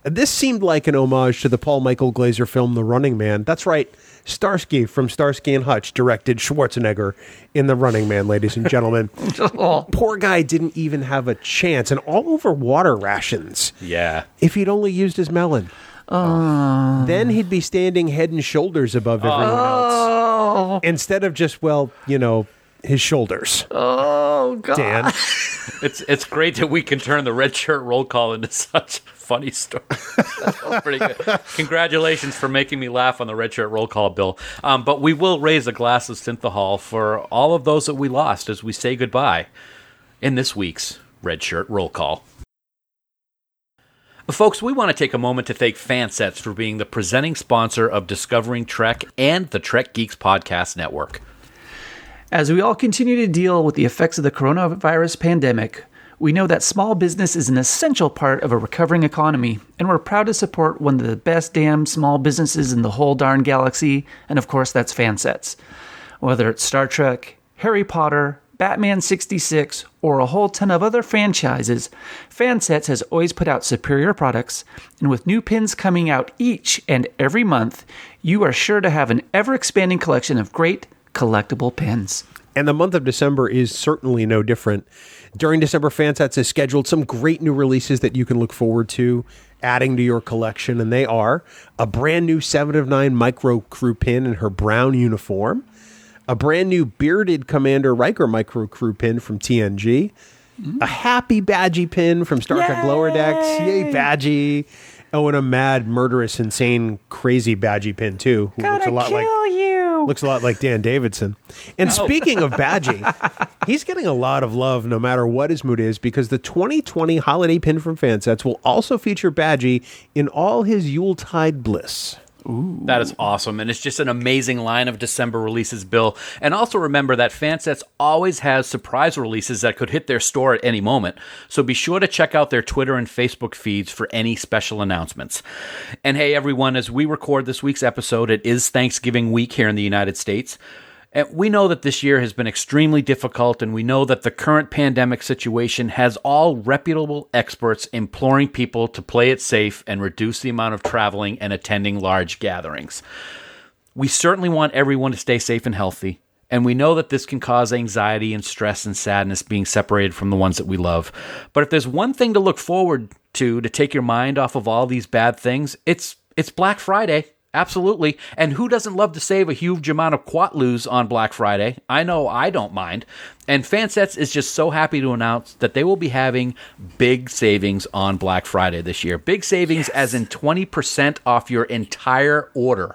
This seemed like an homage to the Paul Michael Glaser film The Running Man. That's right. Starsky from Starsky and Hutch directed Schwarzenegger in The Running Man, ladies and gentlemen. Poor guy didn't even have a chance, and all over water rations yeah. if he'd only used his melon. Then he'd be standing head and shoulders above everyone else. Instead of just, well, you know, his shoulders. Oh God! Dan. It's it's great that we can turn the Red Shirt Roll Call into such a funny story. that pretty good. Congratulations for making me laugh on the Red Shirt Roll Call, Bill. Um, but we will raise a glass of Synthehol for all of those that we lost as we say goodbye in this week's Red Shirt Roll Call. Folks, we want to take a moment to thank Fansets for being the presenting sponsor of Discovering Trek and the Trek Geeks Podcast Network. As we all continue to deal with the effects of the coronavirus pandemic, we know that small business is an essential part of a recovering economy, and we're proud to support one of the best damn small businesses in the whole darn galaxy, and of course, that's Fansets. Whether it's Star Trek, Harry Potter, Batman 66, or a whole ton of other franchises, Fansets has always put out superior products, and with new pins coming out each and every month, you are sure to have an ever expanding collection of great collectible pins. And the month of December is certainly no different. During December, Fansets has scheduled some great new releases that you can look forward to adding to your collection, and they are a brand new 7 of 9 micro crew pin in her brown uniform, a brand new bearded Commander Riker micro crew pin from TNG, a happy Badgey pin from Star Trek Lower Decks, yay Badgey. Oh, and a mad, murderous, insane, crazy Badgey pin too. Who looks a lot like looks a lot like Dan Davidson. And speaking of Badgey, he's getting a lot of love no matter what his mood is because the 2020 holiday pin from Fansets will also feature Badgey in all his Yuletide bliss. That is awesome. And it's just an amazing line of December releases, Bill. And also remember that Fansets always has surprise releases that could hit their store at any moment. So be sure to check out their Twitter and Facebook feeds for any special announcements. And hey, everyone, as we record this week's episode, it is Thanksgiving week here in the United States. We know that this year has been extremely difficult, and we know that the current pandemic situation has all reputable experts imploring people to play it safe and reduce the amount of traveling and attending large gatherings. We certainly want everyone to stay safe and healthy, and we know that this can cause anxiety and stress and sadness being separated from the ones that we love. But if there's one thing to look forward to to take your mind off of all these bad things, it's it's Black Friday. Absolutely. And who doesn't love to save a huge amount of quatloos on Black Friday? I know I don't mind. And Fansets is just so happy to announce that they will be having big savings on Black Friday this year. Big savings as in 20% off your entire order.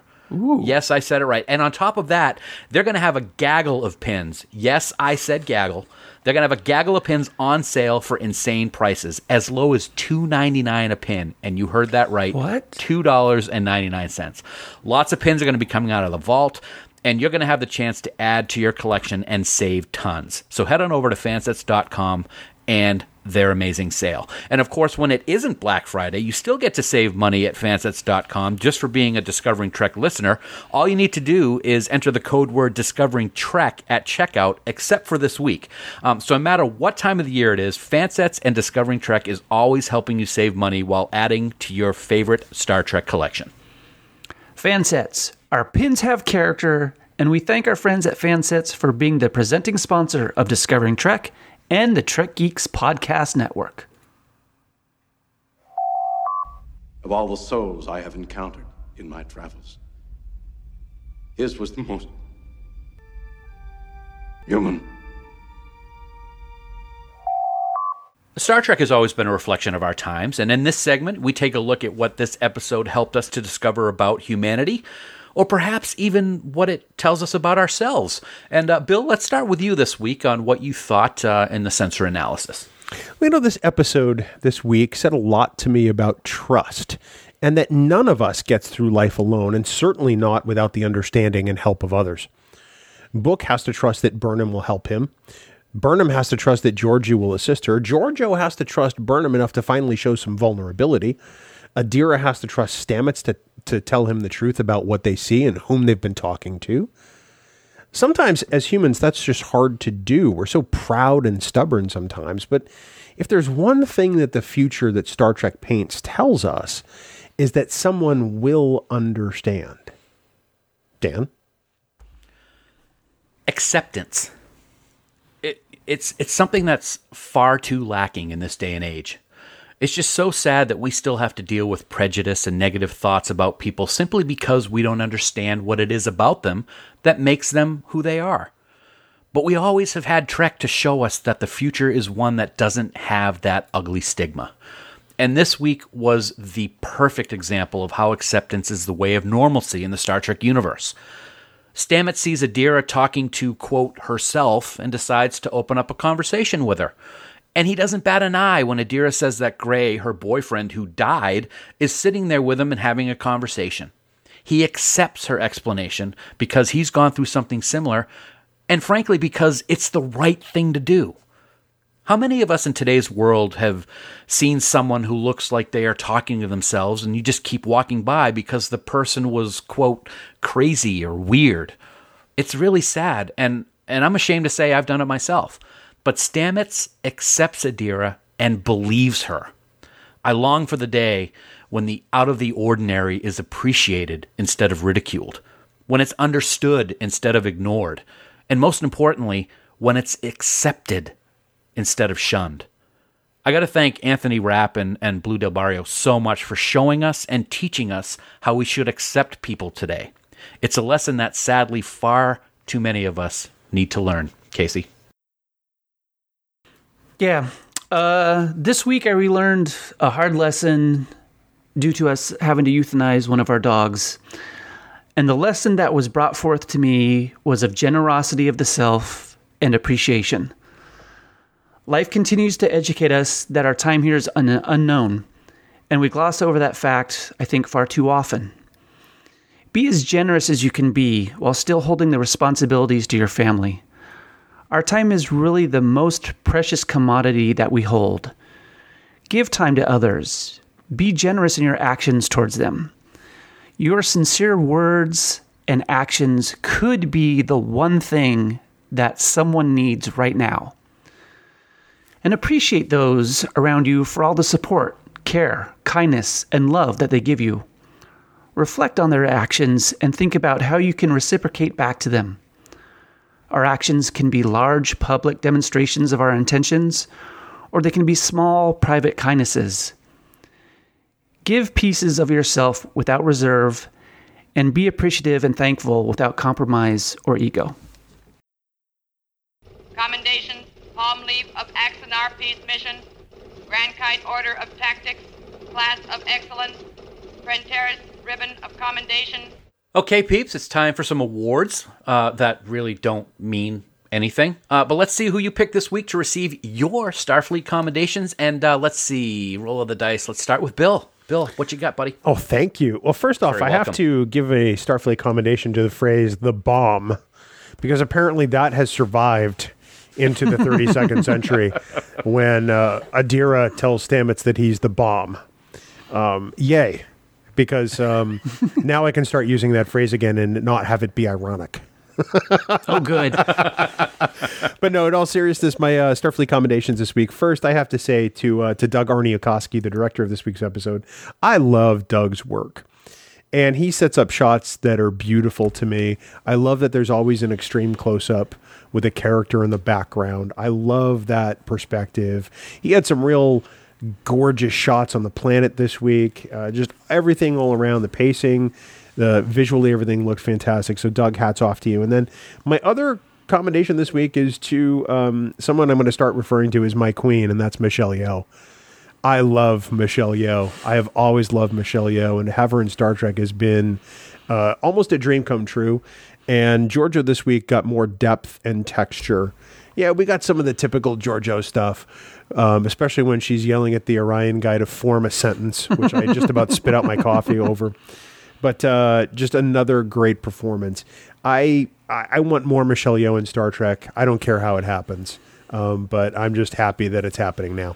Yes, I said it right. And on top of that, they're going to have a gaggle of pins. Yes, I said gaggle. They're to have a gaggle of pins on sale for insane prices, as low as $2.99 a pin. And you heard that right. What? $2.99. Lots of pins are to be coming out of the vault, and you're going to have the chance to add to your collection and save tons. So head on over to fansets.com and their amazing sale. And of course, when it isn't Black Friday, you still get to save money at fansets.com just for being a Discovering Trek listener. All you need to do is enter the code word Discovering Trek at checkout, except for this week. Um, so no matter what time of the year it is, Fansets and Discovering Trek is always helping you save money while adding to your favorite Star Trek collection. Fansets. Our pins have character, and we thank our friends at Fansets for being the presenting sponsor of Discovering Trek and the Trek Geeks Podcast Network. Of all the souls I have encountered in my travels, his was the most human. Star Trek has always been a reflection of our times, and in this segment, we take a look at what this episode helped us to discover about humanity, or perhaps even what it tells us about ourselves. And uh, Bill, let's start with you this week on what you thought uh, in the sensor analysis. You know, this episode this week said a lot to me about trust and that none of us gets through life alone, and certainly not without the understanding and help of others. Book has to trust that Burnham will help him. Burnham has to trust that Georgiou will assist her. Georgiou has to trust Burnham enough to finally show some vulnerability. Adira has to trust Stamets to, to tell him the truth about what they see and whom they've been talking to. Sometimes, as humans, that's just hard to do. We're so proud and stubborn sometimes. But if there's one thing that the future that Star Trek paints tells us, is that someone will understand. Dan? Acceptance. It, it's it's something that's far too lacking in this day and age. It's just so sad that we still have to deal with prejudice and negative thoughts about people simply because we don't understand what it is about them that makes them who they are. But we always have had Trek to show us that the future is one that doesn't have that ugly stigma. And this week was the perfect example of how acceptance is the way of normalcy in the Star Trek universe. Stamets sees Adira talking to, quote, herself and decides to open up a conversation with her. And he doesn't bat an eye when Adira says that Gray, her boyfriend who died, is sitting there with him and having a conversation. He accepts her explanation because he's gone through something similar, and frankly, because it's the right thing to do. How many of us in today's world have seen someone who looks like they are talking to themselves and you just keep walking by because the person was, quote, crazy or weird? It's really sad, and, and I'm ashamed to say I've done it myself. But Stamets accepts Adira and believes her. I long for the day when the out of the ordinary is appreciated instead of ridiculed, when it's understood instead of ignored, and most importantly, when it's accepted instead of shunned. I got to thank Anthony Rapp and, and Blu Del Barrio so much for showing us and teaching us how we should accept people today. It's a lesson that sadly far too many of us need to learn. Casey. Yeah. Uh, this week I relearned a hard lesson due to us having to euthanize one of our dogs. And the lesson that was brought forth to me was of generosity of the self and appreciation. Life continues to educate us that our time here is un- unknown, and we gloss over that fact, I think, far too often. Be as generous as you can be while still holding the responsibilities to your family. Our time is really the most precious commodity that we hold. Give time to others. Be generous in your actions towards them. Your sincere words and actions could be the one thing that someone needs right now. And appreciate those around you for all the support, care, kindness, and love that they give you. Reflect on their actions and think about how you can reciprocate back to them. Our actions can be large public demonstrations of our intentions, or they can be small private kindnesses. Give pieces of yourself without reserve and be appreciative and thankful without compromise or ego. Commendation, Palm Leaf of Axanar Peace Mission, Grankite Order of Tactics, Class of Excellence, Prantares Ribbon of Commendation. Okay, peeps, it's time for some awards uh, that really don't mean anything. Uh, but let's see who you picked this week to receive your Starfleet commendations. And uh, let's see, roll of the dice. Let's start with Bill. Bill, what you got, buddy? Oh, thank you. Well, first off, I have to give a Starfleet commendation to the phrase "the bomb," because apparently that has survived into the 32nd century when uh, Adira tells Stamets that he's the bomb. Um, yay, because um, now I can start using that phrase again and not have it be ironic. Oh, good. But no, in all seriousness, my uh, Starfleet commendations this week. First, I have to say to uh, to Doug Aarniokoski, the director of this week's episode, I love Doug's work. And he sets up shots that are beautiful to me. I love that there's always an extreme close up with a character in the background. I love that perspective. He had some real gorgeous shots on the planet this week. Uh, just everything all around the pacing, the visually everything looked fantastic. So Doug, hats off to you. And then my other commendation this week is to um, someone I'm going to start referring to as my queen, and that's Michelle Yeoh. I love Michelle Yeoh. I have always loved Michelle Yeoh, and have her in Star Trek has been uh, almost a dream come true. And Georgiou this week got more depth and texture. Yeah, we got some of the typical Georgiou stuff, um, especially when she's yelling at the Orion guy to form a sentence, which I just about spit out my coffee over. But uh, just another great performance. I I I want more Michelle Yeoh in Star Trek. I don't care how it happens, um, but I'm just happy that it's happening now.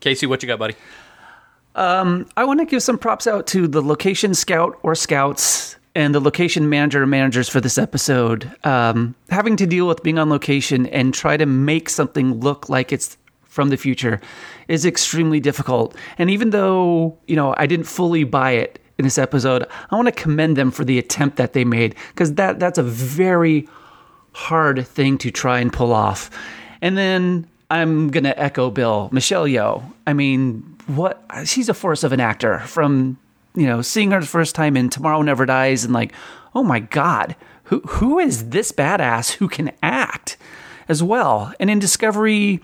Casey, what you got, buddy? I want to give some props out to the location scout or scouts and the location manager managers for this episode. Um, having to deal with being on location and try to make something look like it's from the future is extremely difficult. And even though, you know, I didn't fully buy it in this episode, I want to commend them for the attempt that they made because that that's a very hard thing to try and pull off. And then I'm going to echo Bill, Michelle Yeoh. I mean, what she's a force of an actor from, you know, seeing her the first time in Tomorrow Never Dies and like, "Oh my god, who who is this badass who can act?" as well. And in Discovery,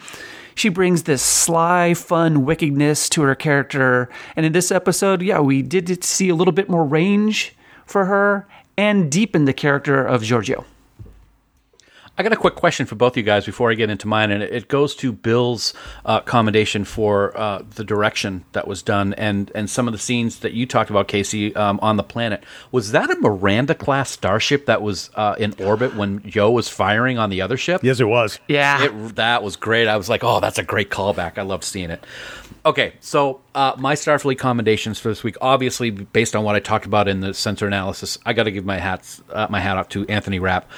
she brings this sly, fun wickedness to her character. And in this episode, yeah, we did see a little bit more range for her and deepen the character of Georgiou. I got a quick question for both you guys before I get into mine, and it goes to Bill's uh, commendation for uh, the direction that was done and and some of the scenes that you talked about, Casey, um, on the planet. Was that a Miranda class starship that was uh, in orbit when Yeoh was firing on the other ship? Yes, it was. Yeah. It, that was great. I was like, oh, that's a great callback. I love seeing it. Okay, so uh, my Starfleet commendations for this week, obviously based on what I talked about in the sensor analysis, I got to give my hats uh, my hat off to Anthony Rapp.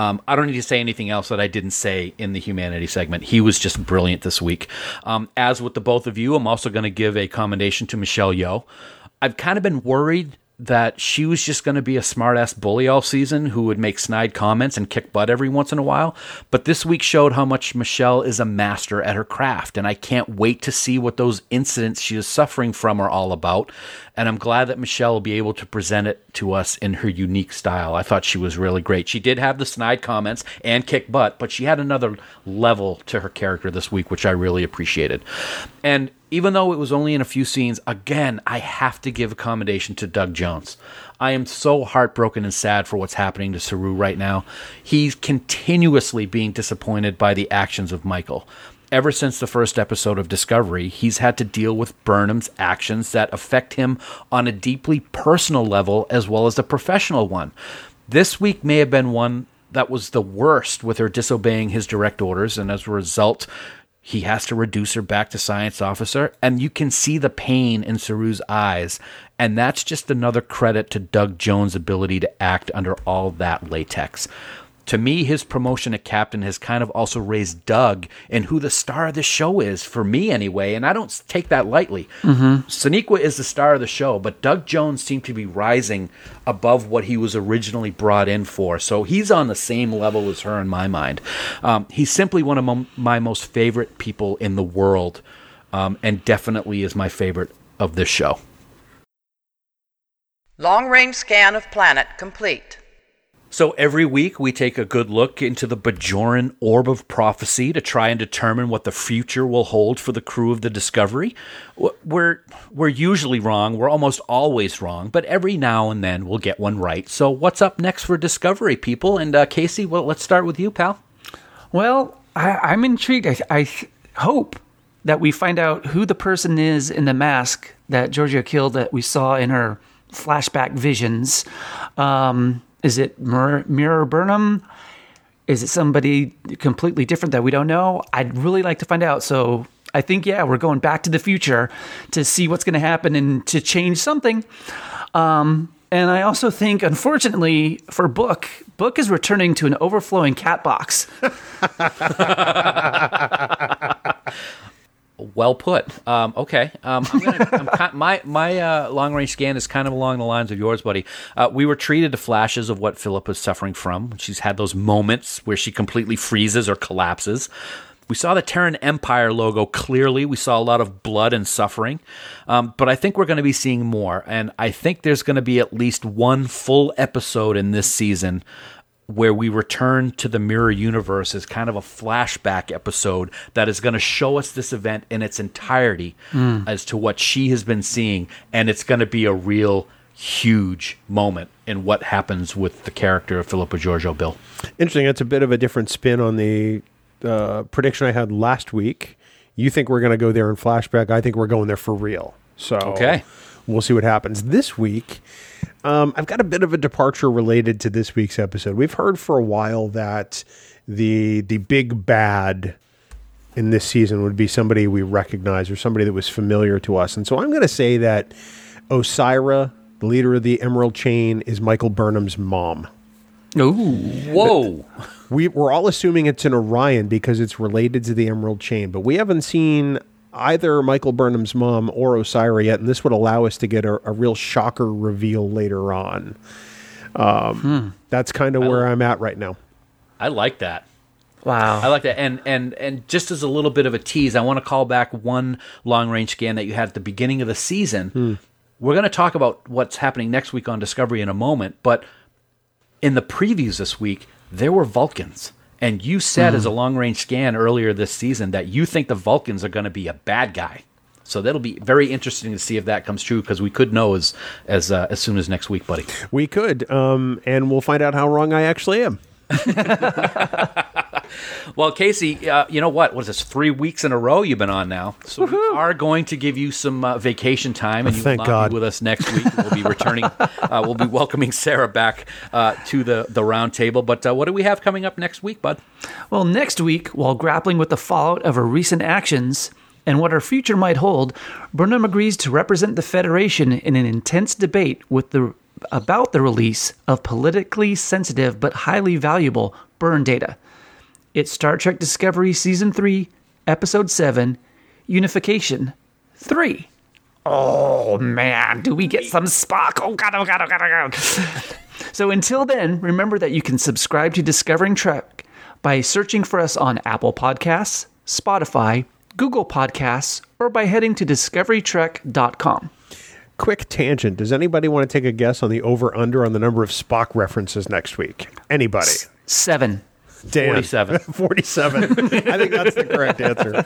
Um, I don't need to say anything else that I didn't say in the humanity segment. He was just brilliant this week. Um, as with the both of you, I'm also going to give a commendation to Michelle Yeoh. I've kind of been worried that she was just going to be a smartass bully all season who would make snide comments and kick butt every once in a while. But this week showed how much Michelle is a master at her craft, and I can't wait to see what those incidents she is suffering from are all about. And I'm glad that Michelle will be able to present it to us in her unique style. I thought she was really great. She did have the snide comments and kick butt, but she had another level to her character this week, which I really appreciated. And even though it was only in a few scenes, again, I have to give a commendation to Doug Jones. I am so heartbroken and sad for what's happening to Saru right now. He's continuously being disappointed by the actions of Michael. Ever since the first episode of Discovery, he's had to deal with Burnham's actions that affect him on a deeply personal level as well as a professional one. This week may have been one that was the worst with her disobeying his direct orders, and as a result, he has to reduce her back to science officer, and you can see the pain in Saru's eyes. And that's just another credit to Doug Jones' ability to act under all that latex. To me, his promotion to captain has kind of also raised Doug and who the star of the show is, for me anyway, and I don't take that lightly. Mm-hmm. Sonequa is the star of the show, but Doug Jones seemed to be rising above what he was originally brought in for. So he's on the same level as her in my mind. Um, he's simply one of my most favorite people in the world, um, and definitely is my favorite of this show. Long range scan of planet complete. So every week we take a good look into the Bajoran orb of prophecy to try and determine what the future will hold for the crew of the Discovery. We're we're usually wrong. We're almost always wrong, but every now and then we'll get one right. So what's up next for Discovery, people? And uh, Casey, well, let's start with you, pal. Well, I, I'm intrigued. I, I hope that we find out who the person is in the mask that Georgiou killed that we saw in her flashback visions. Um, is it Mir- Mirror Burnham? Is it somebody completely different that we don't know? I'd really like to find out. So I think, yeah, we're going back to the future to see what's going to happen and to change something. Um, and I also think, unfortunately, for Book, Book is returning to an overflowing cat box. Well put. Um, okay. Um, I'm gonna, I'm my my uh, long range scan is kind of along the lines of yours, buddy. Uh, we were treated to flashes of what Philip is suffering from. She's had those moments where she completely freezes or collapses. We saw the Terran Empire logo clearly. We saw a lot of blood and suffering. Um, but I think we're going to be seeing more. And I think there's going to be at least one full episode in this season where we return to the mirror universe as kind of a flashback episode that is going to show us this event in its entirety as to what she has been seeing and it's going to be a real huge moment in what happens with the character of Philippa Georgiou Bill. Interesting. It's a bit of a different spin on the uh, prediction I had last week. You think we're going to go there in flashback. I think we're going there for real. So Okay. we'll see what happens this week. Um, I've got a bit of a departure related to this week's episode. We've heard for a while that the the big bad in this season would be somebody we recognize or somebody that was familiar to us, and so I'm going to say that Osyraa, the leader of the Emerald Chain, is Michael Burnham's mom. Oh, Whoa. We, we're all assuming it's an Orion because it's related to the Emerald Chain, but we haven't seen either Michael Burnham's mom or Osyraa yet, and this would allow us to get a, a real shocker reveal later on. Um, That's kind of where I'm at right now. I like that. Wow. I like that. And and and just as a little bit of a tease, I want to call back one long range scan that you had at the beginning of the season. We're going to talk about what's happening next week on Discovery in a moment, but in the previews this week, there were Vulcans. And you said as a long range scan earlier this season that you think the Vulcans are going to be a bad guy. So that'll be very interesting to see if that comes true because we could know as as uh, as soon as next week, buddy. We could, um, and we'll find out how wrong I actually am. Well, Casey, uh, you know what? What is this? Three weeks in a row you've been on now. So we are going to give you some uh, vacation time, and you Thank will God. be with us next week. We'll be returning. uh, we'll be welcoming Sarah back uh, to the the round table. But uh, what do we have coming up next week, bud? Well, next week, while grappling with the fallout of her recent actions and what her future might hold, Burnham agrees to represent the Federation in an intense debate with the about the release of politically sensitive but highly valuable burn data. It's Star Trek Discovery Season 3, Episode 7, Unification 3. Oh man, do we get some Spock? Oh god, oh god, oh god, oh god. So until then, remember that you can subscribe to Discovering Trek by searching for us on Apple Podcasts, Spotify, Google Podcasts, or by heading to discoverytrek.com. Quick tangent. Does anybody want to take a guess on the over under on the number of Spock references next week? Anybody? Seven. Dan. 47. 47. I think that's the correct answer.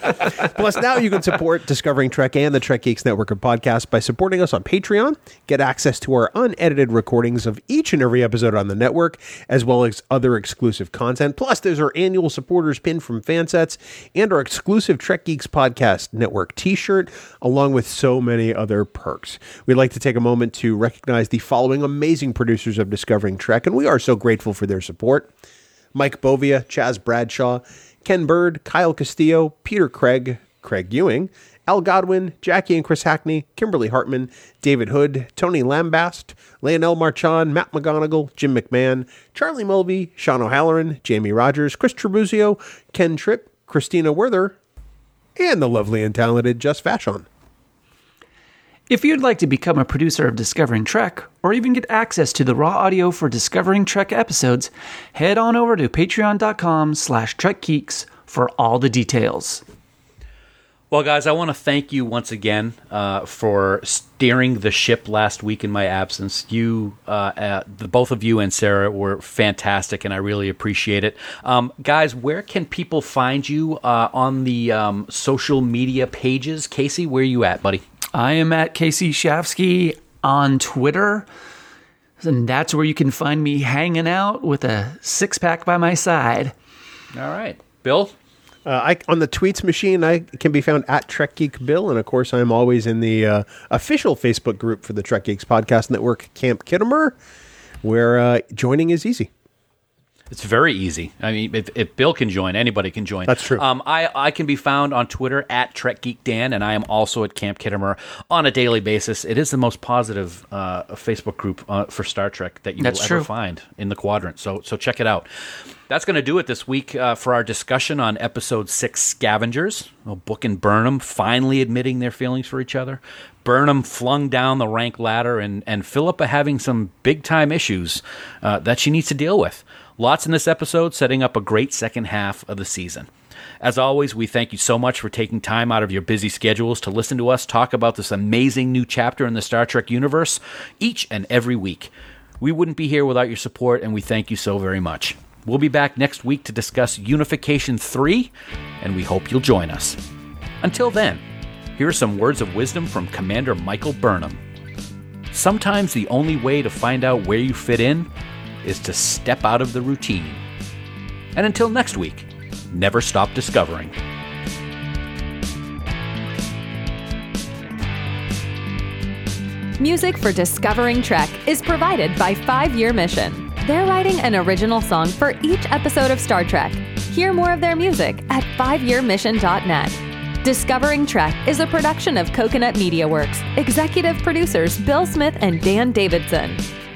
Plus, now you can support Discovering Trek and the Trek Geeks Network of podcasts by supporting us on Patreon. Get access to our unedited recordings of each and every episode on the network, as well as other exclusive content. Plus, there's our annual supporters pin from Fansets and our exclusive Trek Geeks Podcast Network t shirt, along with so many other perks. We'd like to take a moment to recognize the following amazing producers of Discovering Trek, and we are so grateful for their support. Mike Bovia, Chaz Bradshaw, Ken Bird, Kyle Castillo, Peter Craig, Craig Ewing, Al Godwin, Jackie and Chris Hackney, Kimberly Hartman, David Hood, Tony Lambast, Leonel Marchand, Matt McGonigal, Jim McMahon, Charlie Mulvey, Sean O'Halloran, Jamie Rogers, Chris Trebuzio, Ken Tripp, Christina Werther, and the lovely and talented Just Fashion. If you'd like to become a producer of Discovering Trek, or even get access to the raw audio for Discovering Trek episodes, head on over to patreon.com slash trekgeeks for all the details. Well, guys, I want to thank you once again uh, for steering the ship last week in my absence. You, uh, uh, the both of you and Sarah were fantastic, and I really appreciate it. Um, guys, where can people find you uh, on the um, social media pages? Casey, where are you at, buddy? I am at Casey Shafsky on Twitter. And that's where you can find me hanging out with a six pack by my side. All right. Bill? Uh, I, on the tweets machine, I can be found at Trek Geek Bill, and of course, I'm always in the uh, official Facebook group for the Trek Geeks Podcast Network, Camp Khitomer, where uh, joining is easy. It's very easy. I mean, if, if Bill can join, anybody can join. That's true. Um, I, I can be found on Twitter at Trek Geek Dan, and I am also at Camp Khitomer on a daily basis. It is the most positive uh, Facebook group uh, for Star Trek that you That's will true. ever find in the quadrant. So so check it out. That's going to do it this week uh, for our discussion on episode six, Scavengers. Well, Book and Burnham finally admitting their feelings for each other. Burnham flung down the rank ladder, and, and Philippa having some big time issues uh, that she needs to deal with. Lots in this episode, setting up a great second half of the season. As always, we thank you so much for taking time out of your busy schedules to listen to us talk about this amazing new chapter in the Star Trek universe each and every week. We wouldn't be here without your support, and we thank you so very much. We'll be back next week to discuss Unification 3, and we hope you'll join us. Until then, here are some words of wisdom from Commander Michael Burnham. Sometimes the only way to find out where you fit in is to step out of the routine. And until next week, never stop discovering. Music for Discovering Trek is provided by Five Year Mission. They're writing an original song for each episode of Star Trek. Hear more of their music at fiveyearmission.net. Discovering Trek is a production of Coconut Media Works. Executive producers Bill Smith and Dan Davidson.